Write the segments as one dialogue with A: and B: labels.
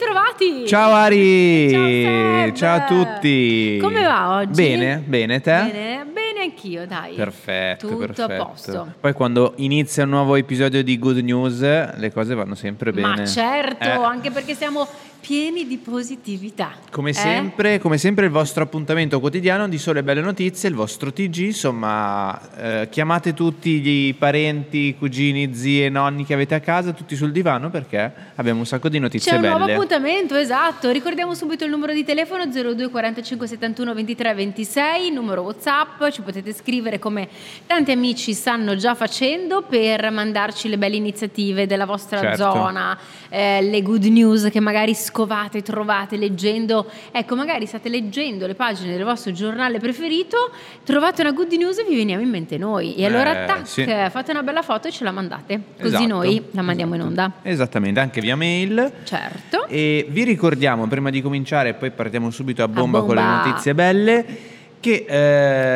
A: Ritrovati!
B: Ciao Ari!
A: Ciao!
B: Ciao a tutti!
A: Come va oggi?
B: Bene, bene, te?
A: Bene, bene anch'io, dai.
B: Perfetto,
A: Tutto
B: perfetto.
A: a posto.
B: Poi quando inizia un nuovo episodio di Good News, le cose vanno sempre bene.
A: Ma certo,
B: Eh,
A: anche perché siamo pieni di positività.
B: Come
A: Eh?
B: sempre, come sempre il vostro appuntamento quotidiano di Sole Belle Notizie, il vostro TG, insomma, eh, chiamate tutti i parenti, cugini, zie, nonni che avete a casa, tutti sul divano perché abbiamo un sacco di notizie
A: C'è un
B: belle.
A: nuovo appuntamento, esatto. Ricordiamo subito il numero di telefono 02 45 71 23 26, numero WhatsApp, ci potete scrivere come tanti amici stanno già facendo per mandarci le belle iniziative della vostra
B: Certo.
A: zona, eh, le good news che magari scovate, trovate leggendo. Ecco, magari state leggendo le pagine del vostro giornale preferito, trovate una good news e vi veniamo in mente noi. E allora
B: Eh,
A: tac,
B: sì.
A: fate una bella foto e ce la mandate, così
B: Esatto,
A: noi la mandiamo in onda.
B: Esattamente, anche via mail.
A: Certo.
B: E vi ricordiamo, prima di cominciare, poi partiamo subito a bomba, con le
A: bomba.
B: notizie belle, che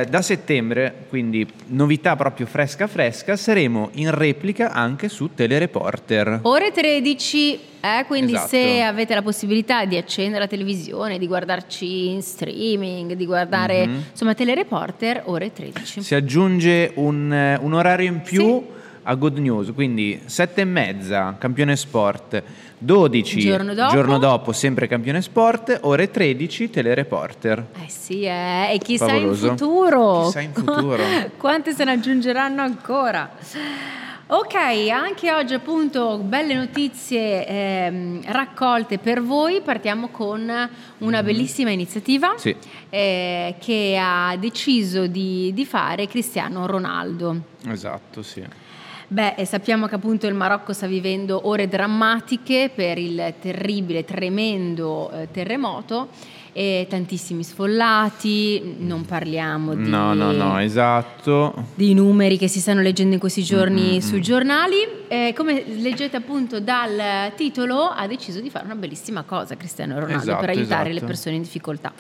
B: eh, da settembre, quindi novità proprio fresca fresca, saremo in replica anche su Telereporter.
A: Ore 13, eh, quindi
B: Esatto.
A: se avete la possibilità di accendere la televisione, di guardarci in streaming, di guardare
B: Mhm.
A: insomma Telereporter, ore 13.
B: Si aggiunge un, eh, un orario in più
A: Sì.
B: a Good News, quindi sette e mezza, campione sport, 12
A: Giorno dopo.
B: giorno dopo, sempre campione sport, ore 13 Telereporter.
A: Eh sì, eh, e chissà
B: Favoloso.
A: in futuro.
B: Chissà in futuro.
A: Quante se ne aggiungeranno ancora. Ok, anche oggi appunto belle notizie ehm, raccolte per voi. Partiamo con una bellissima iniziativa.
B: Sì.
A: eh, che ha deciso di, di fare Cristiano Ronaldo.
B: Esatto, sì.
A: Beh, e sappiamo che appunto il Marocco sta vivendo ore drammatiche per il terribile, tremendo eh, terremoto e tantissimi sfollati, non parliamo di,
B: No, no, no, esatto.
A: di numeri che si stanno leggendo in questi giorni
B: Mm-mm.
A: sui giornali. Eh, come leggete appunto dal titolo, ha deciso di fare una bellissima cosa Cristiano Ronaldo
B: Esatto,
A: per aiutare le
B: esatto.
A: persone in difficoltà.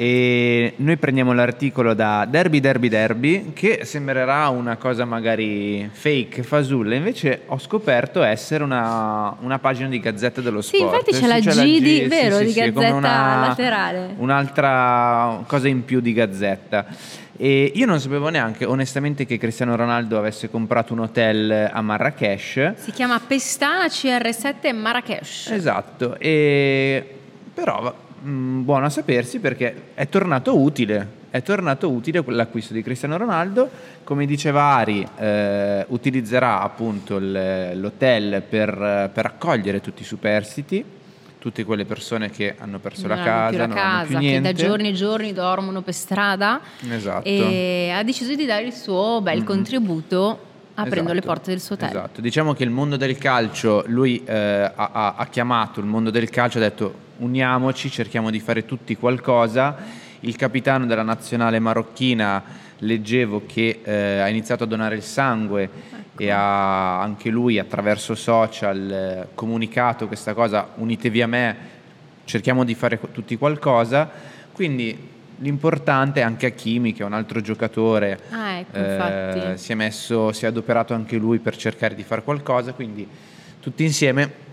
B: E noi prendiamo l'articolo da Derby Derby Derby, che sembrerà una cosa magari fake, fasulla, invece ho scoperto essere una, una pagina di Gazzetta dello
A: Sì,
B: Sport.
A: infatti c'è la G di- vero, di
B: è come
A: Gazzetta laterale.
B: Un'altra cosa in più di Gazzetta. E io non sapevo neanche, onestamente, che Cristiano Ronaldo avesse comprato un hotel a Marrakesh.
A: Si chiama Pestana CR7 Marrakesh.
B: Esatto, e... però mh, buono a sapersi perché è tornato utile. È tornato utile l'acquisto di Cristiano Ronaldo, come diceva Ari, eh, utilizzerà appunto l'hotel per, per accogliere tutti i superstiti, tutte quelle persone che hanno perso
A: non
B: la casa, non hanno più
A: casa, che
B: niente.
A: da giorni e giorni dormono per strada
B: Esatto.
A: e ha deciso di dare il suo bel
B: Mhm.
A: contributo aprendo le
B: Esatto,
A: porte del suo hotel.
B: Esatto, diciamo che il mondo del calcio, lui eh, ha, ha- chiamato il mondo del calcio, ha detto uniamoci, cerchiamo di fare tutti qualcosa. Il capitano della nazionale marocchina leggevo che eh, ha iniziato a donare il sangue
A: Ecco.
B: e ha anche lui attraverso social eh, comunicato questa cosa, unitevi a me, cerchiamo di fare tutti qualcosa. Quindi l'importante è anche Hakimi, che è un altro giocatore,
A: Ah, ecco,
B: eh, si è messo, si è adoperato anche lui per cercare di fare qualcosa, quindi tutti insieme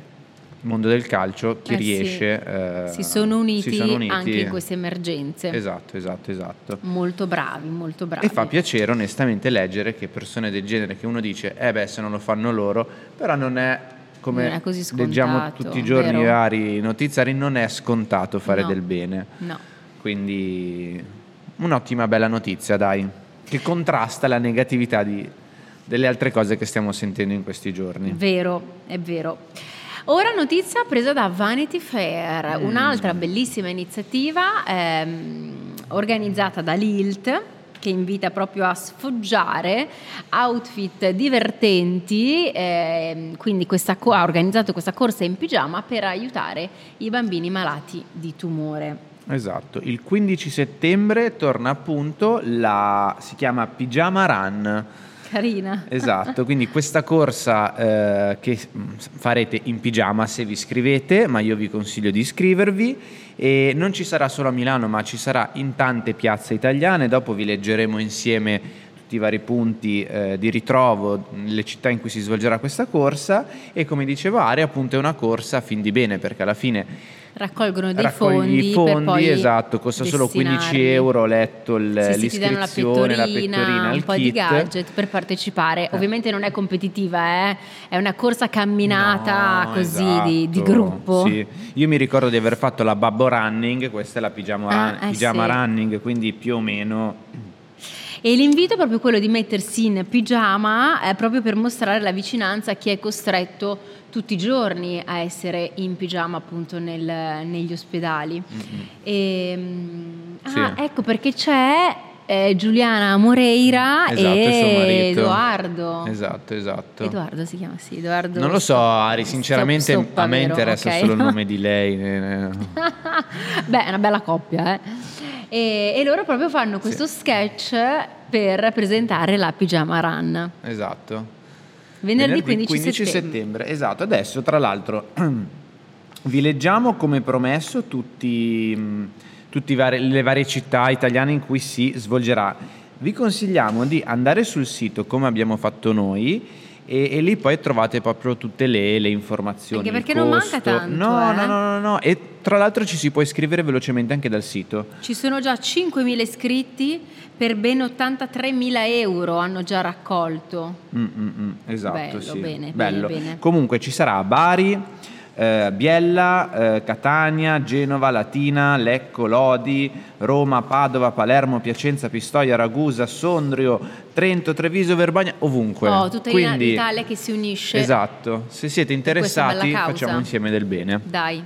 B: il mondo del calcio chi
A: Eh sì.
B: riesce eh,
A: si, sono uniti
B: si sono uniti.
A: anche in queste emergenze.
B: Esatto, esatto, esatto.
A: Molto bravi, molto bravi.
B: E fa piacere onestamente leggere che persone del genere che uno dice, eh beh se non lo fanno loro, però non è come
A: Non è così
B: leggiamo
A: scontato,
B: tutti i giorni i
A: vero?
B: vari notiziari, non è scontato fare
A: No.
B: del bene.
A: No.
B: Quindi un'ottima bella notizia, dai, che contrasta la negatività di- delle altre cose che stiamo sentendo in questi giorni.
A: Vero, è vero. Ora notizia presa da Vanity Fair,
B: Mm.
A: un'altra bellissima iniziativa ehm, organizzata da Lilt che invita proprio a sfoggiare outfit divertenti, ehm, quindi questa ha organizzato questa corsa in pigiama per aiutare i bambini malati di tumore.
B: Esatto, il 15 settembre torna appunto la si chiama Pigiama Run.
A: Carina.
B: Esatto, quindi questa corsa eh, che farete in pigiama se vi iscrivete, ma io vi consiglio di iscrivervi e non ci sarà solo a Milano, ma ci sarà in tante piazze italiane, dopo vi leggeremo insieme tutti i vari punti eh, di ritrovo nelle città in cui si svolgerà questa corsa e come diceva Ari appunto è una corsa a fin di bene perché alla fine
A: raccolgono dei
B: fondi,
A: fondi
B: esatto, costa solo 15 euro, letto il,
A: sì,
B: l'iscrizione,
A: la pettorina,
B: la pettorina
A: un
B: il
A: po'
B: kit.
A: di gadget per partecipare. Eh. Ovviamente non è competitiva, eh? è una corsa camminata
B: no,
A: così
B: esatto,
A: di, di, gruppo.
B: Sì. Io mi ricordo di aver fatto la Babbo Running, questa è la pigiama,
A: ah, eh
B: pigiama
A: sì.
B: running, quindi più o meno
A: e l'invito è proprio quello di mettersi in pigiama eh, proprio per mostrare la vicinanza a chi è costretto tutti i giorni a essere in pigiama appunto nel, negli ospedali.
B: Mm-hmm.
A: E, sì. ah, ecco perché c'è eh, Giuliana Moreira
B: esatto,
A: e Edoardo.
B: Esatto, esatto.
A: Edoardo si chiama, sì, Edoardo.
B: Non lo so, Ari, sinceramente
A: stop,
B: a me interessa
A: okay.
B: solo il nome di lei.
A: Beh, è una bella coppia, eh. E, e loro proprio fanno questo sì. sketch per presentare la Pigiama Run.
B: Esatto.
A: Venerdì,
B: Venerdì
A: 15,
B: 15 settembre. settembre. Esatto, adesso tra l'altro vi leggiamo come promesso tutti, tutte le varie città italiane in cui si svolgerà. Vi consigliamo di andare sul sito come abbiamo fatto noi e, e, lì poi trovate proprio tutte le, le informazioni.
A: Anche perché non manca tanto.
B: No,
A: eh?
B: no, no, no, no, E tra l'altro ci si può iscrivere velocemente anche dal sito.
A: Ci sono già 5.000 iscritti per ben 83.000 euro hanno già raccolto.
B: Mm, mm, mm, esatto,
A: Bello,
B: sì.
A: bene,
B: Bello.
A: bene, bene.
B: Comunque ci sarà a Bari, eh, Biella, eh, Catania, Genova, Latina, Lecco, Lodi, Roma, Padova, Palermo, Piacenza, Pistoia, Ragusa, Sondrio, Trento, Treviso, Verbagna, ovunque.
A: Oh, tutta
B: Quindi,
A: l'Italia che si unisce.
B: Esatto, se siete interessati facciamo insieme del bene.
A: Dai.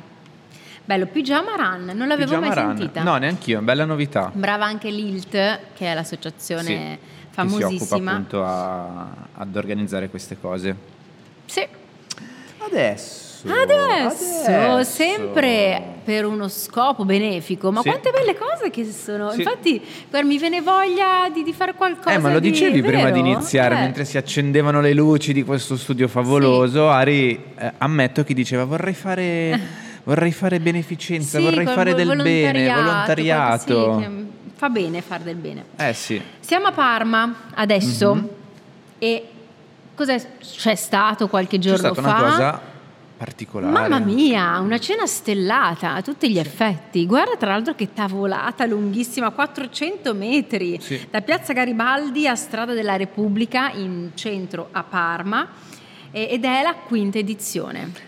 A: Bello, Pigiama Run, non l'avevo
B: Pigiama
A: mai
B: Run.
A: sentita.
B: No, neanch'io, bella novità.
A: Brava anche l'ILT, che è l'associazione
B: sì,
A: famosissima.
B: Che si occupa appunto a, ad organizzare queste cose.
A: Sì.
B: Adesso
A: Adesso,
B: Adesso,
A: sempre per uno scopo benefico, ma
B: Sì.
A: quante belle cose che sono.
B: Sì.
A: Infatti, guarda, mi viene voglia di, di fare qualcosa.
B: Eh, ma lo
A: di-
B: dicevi prima
A: vero?
B: di iniziare,
A: Eh.
B: mentre si accendevano le luci di questo studio favoloso, Ari, eh, ammetto che diceva vorrei fare, vorrei fare beneficenza,
A: Sì,
B: vorrei fare del bene,
A: volontariato, quel- sì, fa bene fare del bene.
B: Eh sì,
A: Siamo a Parma adesso
B: Mhm.
A: e cos'è c'è stato qualche
B: c'è
A: giorno
B: stata
A: fa?
B: una cosa particolare.
A: Mamma mia, una cena stellata a tutti gli effetti. Guarda tra l'altro che tavolata lunghissima, 400 metri,
B: Sì.
A: da Piazza Garibaldi a Strada della Repubblica in centro a Parma ed è la quinta edizione.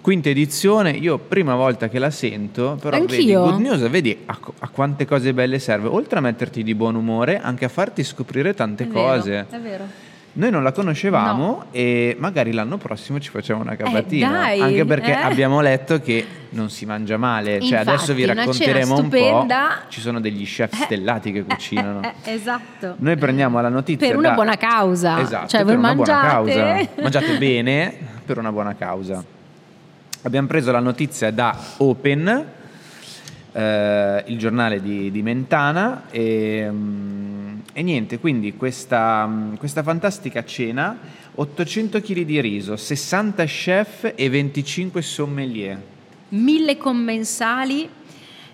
B: Quinta edizione, io prima volta che la sento, però vedi. Good News, vedi a, a quante cose belle serve, oltre a metterti di buon umore, anche a farti scoprire tante
A: È
B: cose.
A: vero, è vero.
B: Noi non la conoscevamo e magari l'anno prossimo ci facciamo una capatina.
A: Eh, dai,
B: anche perché
A: eh.
B: abbiamo letto che non si mangia male. Cioè,
A: Infatti,
B: adesso vi racconteremo un po'. Ci sono degli chef stellati che cucinano.
A: Eh, eh, esatto.
B: Noi prendiamo la notizia
A: Per una
B: da-
A: buona causa.
B: Esatto,
A: Cioè,
B: per
A: voi mangiate.
B: causa. Mangiate bene per una buona causa. Abbiamo preso la notizia da Open, eh, il giornale di, di Mentana, e, mm, e niente, quindi questa, mm, questa fantastica cena, 800 kg di riso, 60 chef e 25 sommelier.
A: mille commensali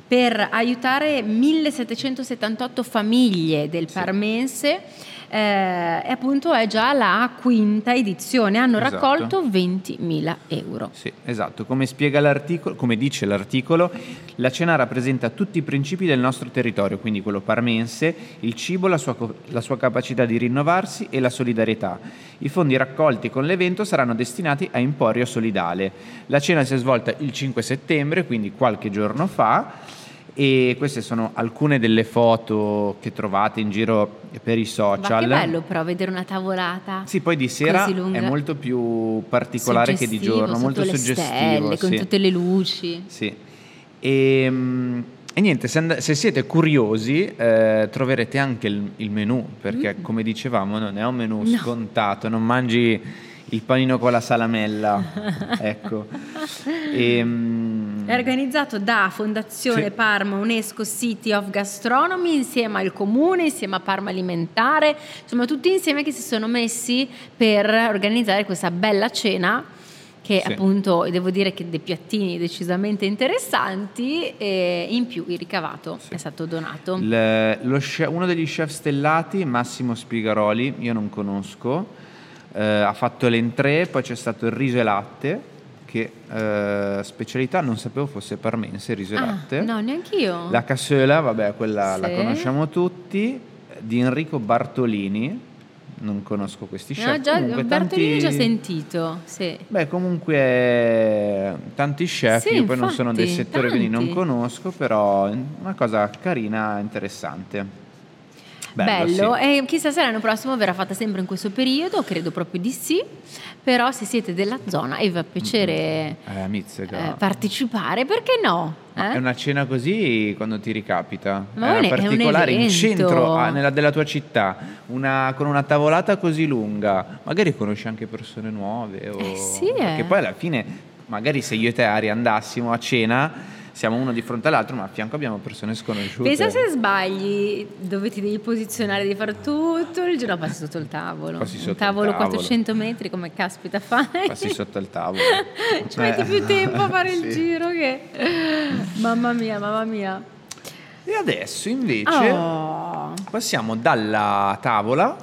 A: per aiutare 1778 famiglie del Parmense eh, e appunto è già la quinta edizione, hanno
B: Esatto.
A: raccolto 20.000 euro.
B: Sì, esatto. Come spiega l'articolo, come dice l'articolo, la cena rappresenta tutti i principi del nostro territorio, quindi quello parmense, il cibo, la sua, la sua capacità di rinnovarsi e la solidarietà. I fondi raccolti con l'evento saranno destinati a Emporio Solidale. La cena si è svolta il 5 settembre, quindi qualche giorno fa. E queste sono alcune delle foto che trovate in giro per i
A: Ma
B: social.
A: che bello però vedere una tavolata.
B: Sì, poi di sera è molto più particolare che di giorno, molto
A: le
B: suggestivo.
A: stelle, con
B: sì.
A: tutte le luci.
B: Sì. E, mm, e niente, se, and- se siete curiosi eh, troverete anche il, il menù, perché come dicevamo non è un menù
A: Mm. No.
B: scontato, non mangi il panino con la salamella. ecco. E, mm,
A: È organizzato da Fondazione
B: Sì.
A: Parma UNESCO City of Gastronomy insieme al comune, insieme a Parma Alimentare, insomma tutti insieme che si sono messi per organizzare questa bella cena che
B: Sì.
A: appunto devo dire che dei piattini decisamente interessanti e in più il ricavato
B: Sì.
A: è stato donato.
B: Lo chef- uno degli chef stellati, Massimo Spigaroli, io non conosco, eh, ha fatto l'entrée, poi c'è stato il riso e latte, che eh, specialità non sapevo fosse parmense, riso e
A: Ah,
B: latte.
A: no, neanche io.
B: La cassola, vabbè, quella la
A: Sì.
B: conosciamo tutti, di Enrico Bartolini, non conosco questi chef.
A: No, già,
B: comunque
A: Bertolini
B: tanti-
A: già sentito, sì.
B: Beh, comunque tanti chef,
A: Sì,
B: io poi non sono del
A: infatti,
B: settore quindi non
A: tanti.
B: conosco, però è una cosa carina, interessante.
A: Bello,
B: sì.
A: e chissà se l'anno prossimo verrà fatta sempre in questo periodo, credo proprio di sì, però se siete della zona e vi fa piacere
B: Eh, a Mizzica.
A: eh, partecipare, perché no? Eh?
B: È una cena così quando ti ricapita?
A: Ma
B: è
A: è un-
B: una
A: è un
B: particolare in
A: evento.
B: centro ah, nella- della tua città, una- con una tavolata così lunga, magari conosci anche persone nuove. O...
A: Eh sì, eh.
B: Perché poi alla fine, magari se io e te Ari andassimo a cena, siamo uno di fronte all'altro, ma a fianco abbiamo persone sconosciute.
A: Pensa se sbagli dove ti devi posizionare di fare tutto il giorno, passi sotto il tavolo.
B: Passi sotto il
A: tavolo
B: tavolo.
A: 400 metri, come caspita fai?
B: Passi sotto il tavolo.
A: Ci metti
B: Eh,
A: più tempo a fare il
B: sì.
A: giro che... Mamma mia, mamma mia.
B: E adesso invece
A: Oh.
B: passiamo dalla tavola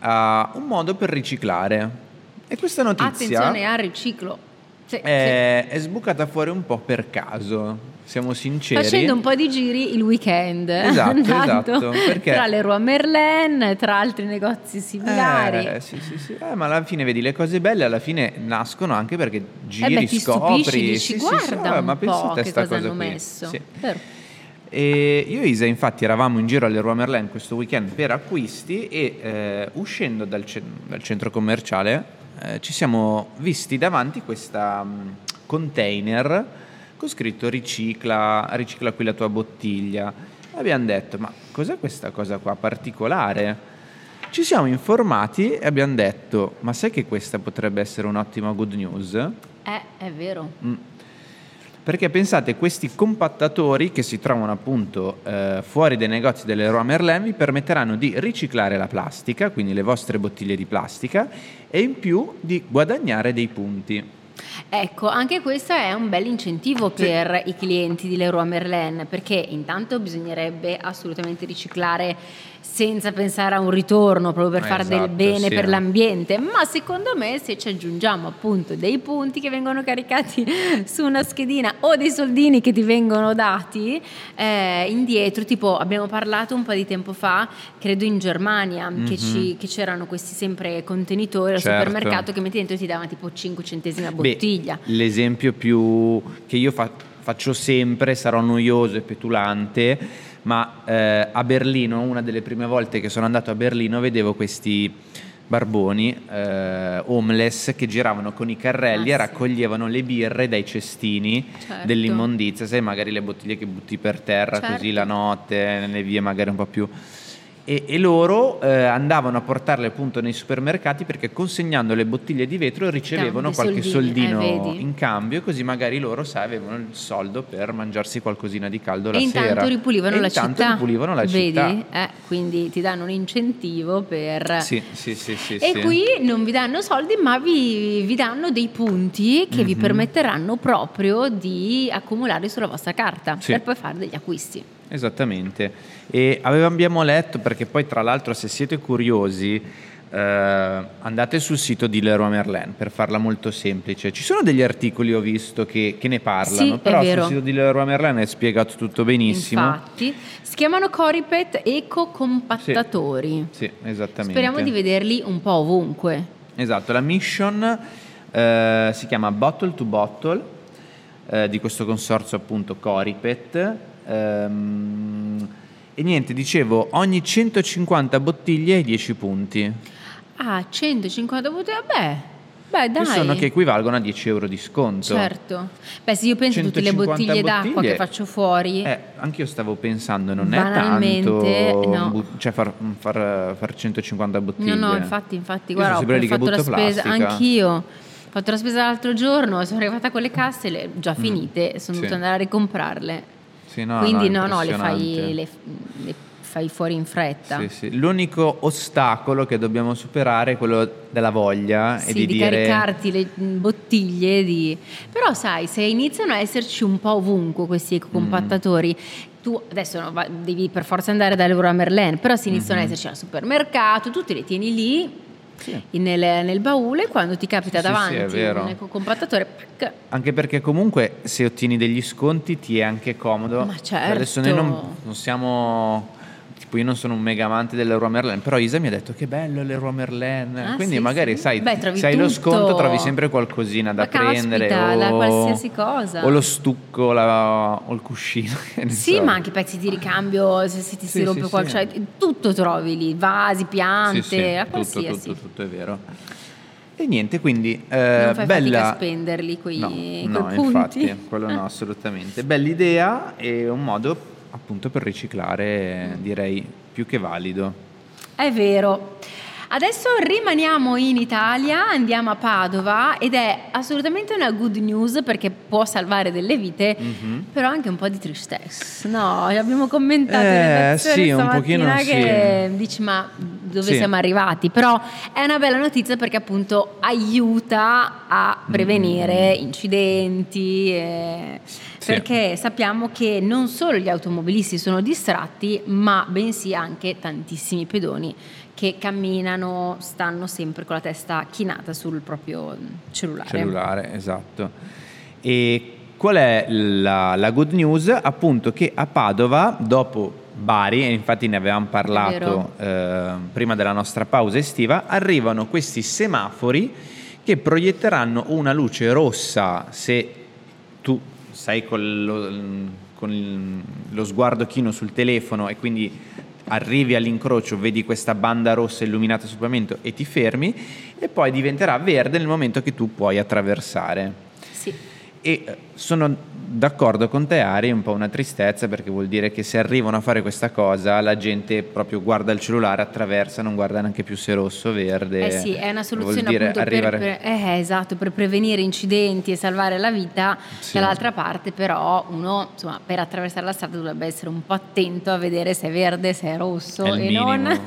B: a un modo per riciclare. E questa notizia
A: Attenzione al riciclo. Sì,
B: è, è sbucata fuori un po' per caso, siamo
A: sì.
B: sinceri.
A: Facendo un po' di giri il weekend.
B: Esatto, esatto, perché-
A: Tra le Roi Merlin, tra altri negozi similari.
B: Eh, sì, sì, sì. Eh, ma alla fine vedi le cose belle alla fine nascono anche perché giri,
A: Eh beh, ti
B: scopri.
A: stupisci, dici,
B: Sì, sì, sì,
A: guarda
B: eh, ma pensa a te
A: che
B: sta
A: cosa
B: cosa
A: hanno
B: qui.
A: messo.
B: Sì.
A: Vero.
B: E io e Isa infatti eravamo in giro alle Roi Merlin questo weekend per acquisti e eh, uscendo dal, ce- dal centro commerciale eh, ci siamo visti davanti questa mh, container con scritto ricicla, ricicla qui la tua bottiglia. Abbiamo detto ma cos'è questa cosa qua particolare? Ci siamo informati e abbiamo detto ma sai che questa potrebbe essere un'ottima good news?
A: Eh, è vero.
B: Mm. Perché pensate, questi compattatori che si trovano appunto eh, fuori dai negozi delle Roi Merlin vi permetteranno di riciclare la plastica, quindi le vostre bottiglie di plastica, e in più di guadagnare dei punti.
A: Ecco, anche questo è un bel incentivo per i clienti di Leroy Merlin, perché intanto bisognerebbe assolutamente riciclare senza pensare a un ritorno, proprio per fare del
B: Esatto,
A: bene
B: sì.
A: per l'ambiente, ma secondo me se ci aggiungiamo appunto dei punti che vengono caricati su una schedina o dei soldini che ti vengono dati eh, indietro, tipo abbiamo parlato un po' di tempo fa, credo in Germania, che, ci- che c'erano questi sempre contenitori al
B: Mhm. Certo.
A: supermercato che metti dentro e ti davano tipo 5 centesimi a
B: Beh,
A: bottiglia.
B: l'esempio più che io fa- faccio sempre, sarò noioso e petulante, ma eh, a Berlino, una delle prime volte che sono andato a Berlino, vedevo questi barboni eh, homeless che giravano con i carrelli
A: Ah,
B: e
A: sì.
B: raccoglievano le birre dai cestini
A: Certo.
B: dell'immondizia, sai magari le bottiglie che butti per terra
A: Certo.
B: così la notte, nelle vie magari un po' più... E, e loro eh, andavano a portarle appunto nei supermercati perché consegnando le bottiglie di vetro ricevevano
A: dei
B: qualche
A: soldini, eh,
B: soldino
A: vedi?
B: in cambio così magari loro sai, avevano il soldo per mangiarsi qualcosina di caldo la
A: E intanto
B: sera.
A: ripulivano
B: E
A: la
B: intanto
A: città.
B: ripulivano la
A: Vedi?
B: città.
A: Eh, quindi ti danno un incentivo per...
B: Sì, sì, sì, sì,
A: E
B: sì.
A: qui non vi danno soldi, ma vi, vi danno dei punti che
B: Mhm.
A: vi permetteranno proprio di accumulare sulla vostra carta
B: Sì.
A: per poi fare degli acquisti.
B: Esattamente. E abbiamo letto, perché poi tra l'altro se siete curiosi, eh, andate sul sito di Leroy Merlin per farla molto semplice. Ci sono degli articoli, ho visto, che, che ne parlano,
A: Sì,
B: però sul sito di Leroy Merlin è spiegato tutto benissimo.
A: Infatti, si chiamano Coripet Eco Compattatori.
B: Sì, esattamente.
A: Speriamo di vederli un po' ovunque.
B: Esatto, la mission eh, si chiama Bottle to Bottle eh, di questo consorzio appunto Coripet. Ehm, e niente, dicevo, ogni 150 bottiglie hai 10 punti,
A: Ah, 150 bottiglie, beh, beh dai.
B: che sono che equivalgono a 10 euro di sconto.
A: Certo. Beh, se io penso a tutte le
B: 150
A: bottiglie d'acqua
B: bottiglie-
A: che faccio fuori,
B: Eh, anche io stavo pensando, non è tanto
A: no.
B: bu- cioè far, far, far 150 bottiglie.
A: No, no, infatti, infatti,
B: Io
A: guarda,
B: sono
A: ho fatto la spesa
B: plastica.
A: anch'io. Ho fatto la spesa l'altro giorno, sono arrivata con le casse le- già finite, sono
B: Mm. Sì.
A: dovuta andare a ricomprarle.
B: Sì, no,
A: Quindi no,
B: no,
A: no, le fai le, le fai fuori in fretta.
B: Sì, sì. L'unico ostacolo che dobbiamo superare è quello della voglia
A: Sì,
B: e di,
A: di,
B: dire...
A: caricarti le mm, bottiglie di... Però sai, se iniziano a esserci un po' ovunque questi ecocompattatori, tu adesso no, va- devi per forza andare da Leroy Merlin, però se iniziano
B: Mhm.
A: a esserci al supermercato, tu te li tieni lì
B: Sì.
A: nel, nel baule, quando ti capita
B: Sì, sì, sì,
A: davanti
B: vero.
A: un ecocompattatore, pac,
B: Anche perché comunque se ottieni degli sconti ti è anche comodo.
A: Ma certo.
B: Adesso noi non, non siamo... Tipo io non sono un mega amante dell'Euro Merlin, però Isa mi ha detto che bello l'Euro Merlin.
A: Ah,
B: Quindi
A: sì,
B: magari
A: sì.
B: sai,
A: Beh,
B: se hai lo sconto trovi sempre qualcosina da
A: Ma caspita,
B: prendere.
A: da
B: o,
A: qualsiasi cosa.
B: O lo stucco la- o il cuscino.
A: Sì,
B: so.
A: ma anche pezzi di ricambio, se, se ti si
B: Sì,
A: rompe
B: sì,
A: qualcosa,
B: sì.
A: tutto trovi lì, vasi, piante,
B: Sì, sì,
A: a
B: tutto,
A: qualsiasi.
B: tutto, tutto è vero. E niente, quindi eh,
A: non fai
B: bella...
A: a spenderli quei,
B: No,
A: quei
B: no,
A: punti.
B: infatti, quello no, assolutamente. Bella idea e un modo appunto per riciclare, direi, più che valido.
A: È vero. Adesso rimaniamo in Italia, andiamo a Padova ed è assolutamente una good news perché può salvare delle vite,
B: Mhm.
A: però anche un po' di tristezza. No, abbiamo commentato
B: Eh, sì, un pochino
A: che dici ma dove
B: Sì.
A: siamo arrivati? Però è una bella notizia perché appunto aiuta a prevenire incidenti. eh,
B: Sì.
A: Perché sappiamo che non solo gli automobilisti sono distratti, ma bensì anche tantissimi pedoni che camminano, stanno sempre con la testa chinata sul proprio cellulare.
B: Cellulare, esatto. E qual è la, la good news? Appunto che a Padova, dopo Bari, e infatti ne avevamo parlato eh, prima della nostra pausa estiva, arrivano questi semafori che proietteranno una luce rossa se tu sei con lo, con lo sguardo chino sul telefono e quindi arrivi all'incrocio, vedi questa banda rossa illuminata sul pavimento e ti fermi e poi diventerà verde nel momento che tu puoi attraversare. E eh, sono d'accordo con te Ari, è un po' una tristezza perché vuol dire che se arrivano a fare questa cosa la gente proprio guarda il cellulare, attraversa, non guarda neanche più se rosso o verde.
A: Eh sì, è una soluzione
B: dire
A: appunto per,
B: arrivare-
A: per- eh, esatto, per prevenire incidenti e salvare la vita.
B: Sì.
A: Dall'altra parte però uno insomma, per attraversare la strada dovrebbe essere un po' attento a vedere se è verde, se è rosso
B: È
A: e
B: minimo,
A: non...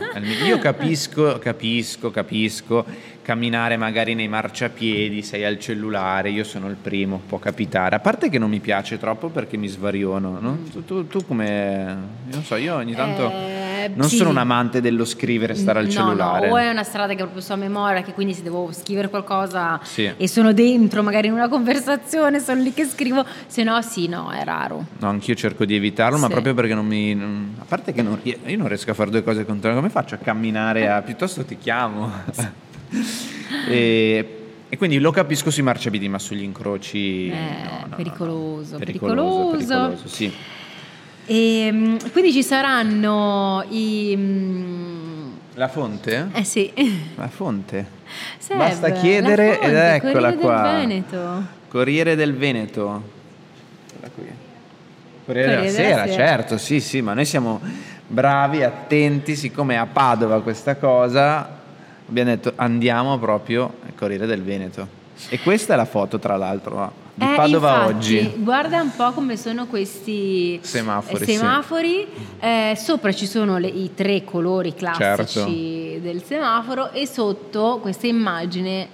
B: Io capisco, capisco, capisco. Camminare magari nei marciapiedi, sei al cellulare, io sono il primo, può capitare. A parte che non mi piace troppo perché mi svariono. no? Tu, tu- tu come. Non so, io ogni tanto.
A: Eh,
B: non
A: sì.
B: sono un amante dello scrivere e stare al
A: no,
B: cellulare.
A: No, o è una strada che proprio so a memoria, che quindi se devo scrivere qualcosa
B: Sì.
A: e sono dentro, magari in una conversazione, sono lì che scrivo, se no sì, no, è raro.
B: No, anch'io cerco di evitarlo, ma
A: Sì.
B: proprio perché non mi. non- a parte che non, io non riesco a fare due cose contemporaneamente. Come faccio a camminare? A, piuttosto ti chiamo. e, e quindi lo capisco sui marciapiedi, ma sugli incroci.
A: Eh,
B: no, no,
A: pericoloso,
B: no.
A: pericoloso.
B: pericoloso, sì.
A: E, mm, quindi ci saranno i... mm,
B: La fonte?
A: Eh sì.
B: La fonte.
A: Seb,
B: Basta chiedere
A: fonte,
B: ed eccola
A: Corriere del
B: qua.
A: Veneto.
B: Corriere del Veneto. Eccola qui. Corriere,
A: Corriere
B: della
A: della
B: Sera,
A: Sera.
B: certo, sì, sì, ma noi siamo bravi, attenti, siccome è a Padova questa cosa, abbiamo detto andiamo proprio al Corriere del Veneto. E questa è la foto, tra l'altro, di
A: Eh,
B: Padova
A: infatti,
B: oggi.
A: Guarda un po' come sono questi
B: Semafori,
A: eh,
B: sì.
A: semafori. Eh, sopra ci sono le- i tre colori classici
B: Certo.
A: del semaforo e sotto questa immagine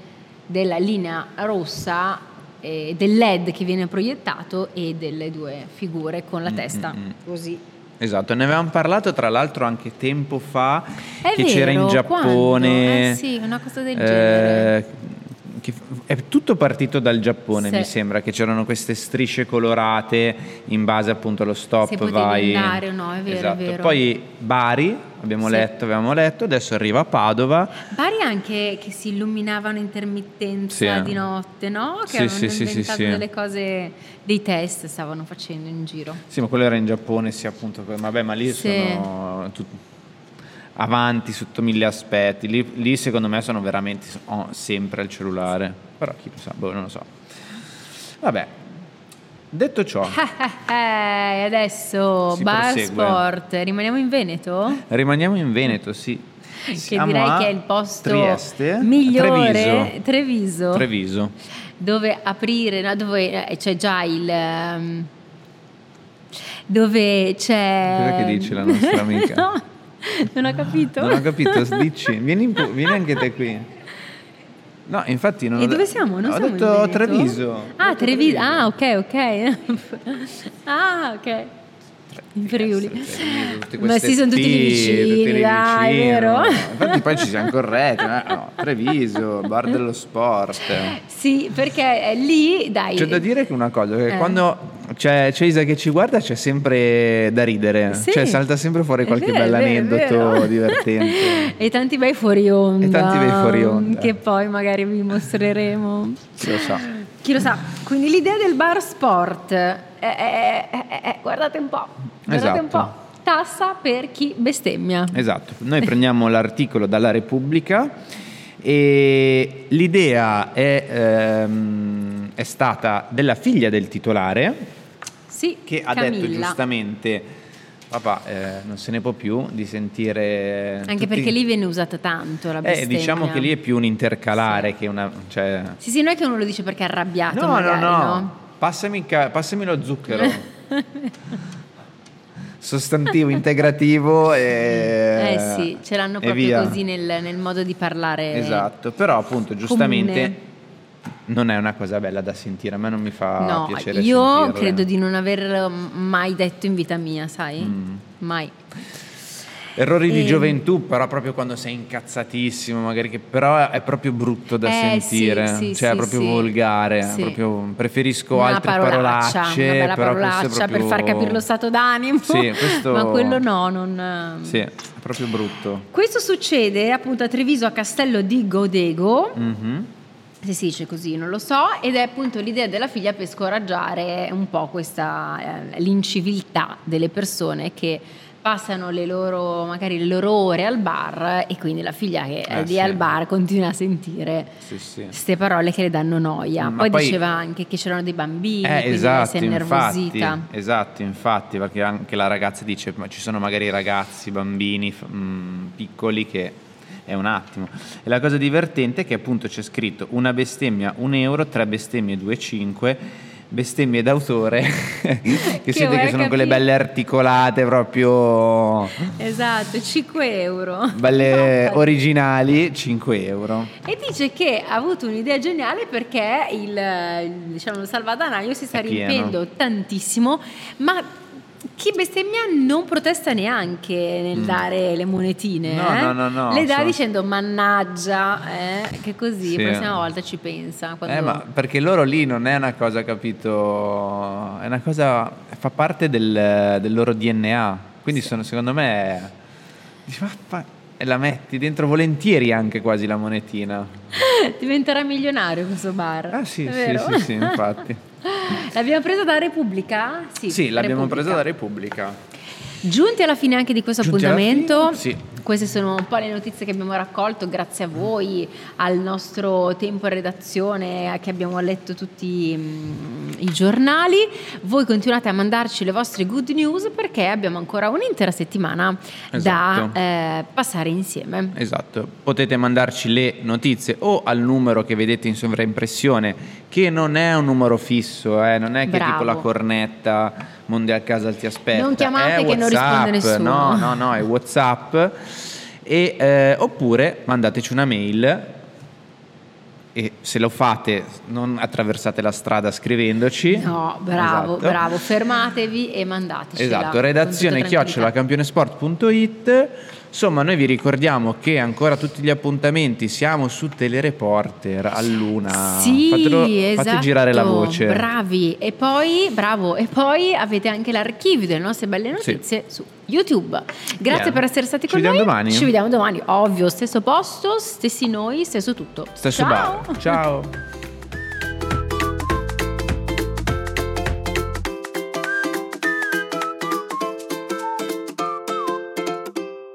A: della linea rossa eh, del LED che viene proiettato e delle due figure con la
B: Mm,
A: testa
B: mm, mm.
A: così.
B: Esatto, ne avevamo parlato tra l'altro anche tempo fa
A: È
B: che c'era in
A: vero,
B: Giappone.
A: Eh sì, una cosa del
B: eh,
A: genere.
B: Che è tutto partito dal Giappone,
A: Sì.
B: mi sembra, che c'erano queste strisce colorate in base appunto allo stop, vai.
A: andare no, è vero, è
B: Esatto.
A: vero.
B: Poi Bari, abbiamo
A: Sì.
B: letto, avevamo letto, adesso arriva Padova.
A: Vari anche che si illuminavano intermittenza
B: Sì, eh.
A: di notte, no? Che
B: Sì,
A: avevano
B: sì,
A: inventato
B: sì.
A: delle cose, dei test stavano facendo in giro.
B: Sì, ma quello era in Giappone, sì, appunto. Vabbè, ma lì sono tut- avanti sotto mille aspetti. Lì, lì, secondo me sono veramente oh, sempre al cellulare. Però chi lo sa, boh, non lo so. Vabbè, detto ciò,
A: Eh, adesso Bar
B: prosegue.
A: Sport, rimaniamo in Veneto?
B: rimaniamo in Veneto, sì.
A: Che
B: Siamo
A: direi
B: a
A: che è il posto
B: Trieste?
A: migliore,
B: Treviso.
A: Treviso,
B: Treviso.
A: dove aprire, no, dove eh, c'è già il... ehm, dove c'è...
B: Cosa che dice la nostra amica?
A: no, non ho capito.
B: Non ho capito, dici, vieni, vieni anche te qui. No, infatti non
A: E
B: ho
A: dove siamo? Non
B: ho
A: siamo in
B: detto? Treviso.
A: Ah, Treviso. Ah, ok, ok. ah, ok. In Friuli. Ma sì, sono tutti vicini,
B: tutti
A: dai,
B: vicino.
A: vero?
B: Infatti poi ci siamo corretti, ma no, Treviso, bar dello sport.
A: Sì, perché lì, dai.
B: C'è da dire che una cosa, che
A: Eh.
B: quando c'è, c'è Isa che ci guarda c'è sempre da ridere,
A: Sì.
B: cioè salta sempre fuori qualche bell'aneddoto divertente.
A: E tanti bei fuori onda.
B: E tanti bei fuori onda.
A: Che poi magari vi mostreremo.
B: Lo sa.
A: Chi lo sa. Quindi l'idea del bar sport è, è- è- guardate un po'. Guardate un
B: Esatto.
A: po'. Tassa per chi bestemmia.
B: Esatto, noi prendiamo l'articolo dalla Repubblica e l'idea è, ehm, è stata della figlia del titolare
A: Sì,
B: che ha detto
A: Camilla.
B: giustamente papà eh, non se ne può più di sentire
A: Anche
B: tutti-
A: perché lì viene usata tanto la
B: eh,
A: bestemmia.
B: diciamo che lì è più un intercalare che una cioè...
A: Sì, sì, non è che uno lo dice perché è arrabbiato
B: no,
A: magari,
B: no no
A: no?
B: Passami, ca- passami lo zucchero sostantivo integrativo e
A: Eh sì, ce l'hanno proprio
B: via.
A: così nel, nel modo di parlare.
B: Esatto, però appunto giustamente
A: comune.
B: Non è una cosa bella da sentire, a me non mi fa
A: No,
B: piacere
A: io
B: sentirle.
A: credo di non aver mai detto in vita mia, sai?
B: Mm.
A: Mai.
B: Errori di
A: E-
B: gioventù, però proprio quando sei incazzatissimo, magari che però è proprio brutto da
A: Eh,
B: sentire,
A: sì, sì,
B: cioè è
A: sì,
B: proprio
A: sì.
B: volgare,
A: Sì.
B: proprio preferisco
A: Una
B: altre
A: parolaccia,
B: parolacce,
A: una bella
B: è
A: parolaccia
B: proprio-
A: per far capire lo stato d'animo.
B: Sì, questo-
A: Ma quello no, non...
B: Sì, è proprio brutto.
A: Questo succede appunto a Treviso a Castello di Godego,
B: Mhm.
A: Se si dice così, non lo so, ed è appunto l'idea della figlia per scoraggiare un po' questa eh, l'inciviltà delle persone che passano le loro magari le loro ore al bar e quindi la figlia che è
B: Eh,
A: lì
B: sì.
A: al bar continua a sentire
B: Sì, sì.
A: queste parole che le danno noia. Poi,
B: poi-
A: diceva anche che c'erano dei bambini,
B: Eh, esatto,
A: si è
B: infatti,
A: innervosita.
B: esatto, infatti, perché anche la ragazza dice, ma ci sono magari ragazzi, bambini f- mm, piccoli che è un attimo. E la cosa divertente è che appunto c'è scritto una bestemmia un euro, tre bestemmie 2,5, bestemmie d'autore, che, siete
A: vuoi
B: che sono quelle
A: capire?
B: belle articolate, proprio
A: Esatto, 5 euro.
B: belle originali, 5 euro.
A: E dice che ha avuto un'idea geniale perché il, il, diciamo, salvadanaio si sta riempendo tantissimo, ma chi bestemmia non protesta neanche nel dare le monetine.
B: Mm. No,
A: eh?
B: no, no, no,
A: Le dà
B: sono-
A: dicendo mannaggia, eh, che così
B: Sì.
A: la prossima volta ci pensa. Quando...
B: Eh, ma perché loro lì non è una cosa, capito? È una cosa, fa parte del, del loro DNA. Quindi sono, secondo me, dici, e la metti dentro volentieri anche quasi la monetina.
A: Diventerà milionario questo bar.
B: Ah sì, sì, sì, sì, infatti.
A: L'abbiamo presa da Repubblica? Sì,
B: Sì, l'abbiamo
A: Repubblica.
B: presa da Repubblica.
A: Giunti alla fine anche di questo
B: Giunti
A: appuntamento,
B: sì.
A: queste sono un po' le notizie che abbiamo raccolto grazie a voi, al nostro tempo in redazione che abbiamo letto tutti mm, i giornali. Voi continuate a mandarci le vostre good news perché abbiamo ancora un'intera settimana
B: Esatto.
A: da eh, passare insieme.
B: Esatto, potete mandarci le notizie o al numero che vedete in sovraimpressione, che non è un numero fisso, eh, non è che è tipo
A: Bravo.
B: la cornetta Mondial Casal ti aspetta.
A: Non chiamate
B: è
A: che non
B: WhatsApp,
A: risponde nessuno.
B: No, no, no, è Whatsapp. E, eh, oppure mandateci una mail e se lo fate non attraversate la strada scrivendoci.
A: No, bravo,
B: Esatto.
A: bravo, fermatevi e mandateci.
B: Esatto, redazione chiocciola campionesport.it. Insomma, noi vi ricordiamo che ancora tutti gli appuntamenti siamo su Telereporter a Luna.
A: Sì,
B: Fatelo-
A: esatto.
B: fate girare la voce.
A: Bravi. E poi, bravo, e poi avete anche l'archivio delle nostre belle notizie su YouTube. Grazie
B: Bene.
A: per essere stati
B: Ci
A: con noi.
B: vediamo domani.
A: Ci vediamo domani, ovvio, stesso posto, stessi noi, stesso tutto.
B: Stesso
A: Ciao.
B: bar. Ciao.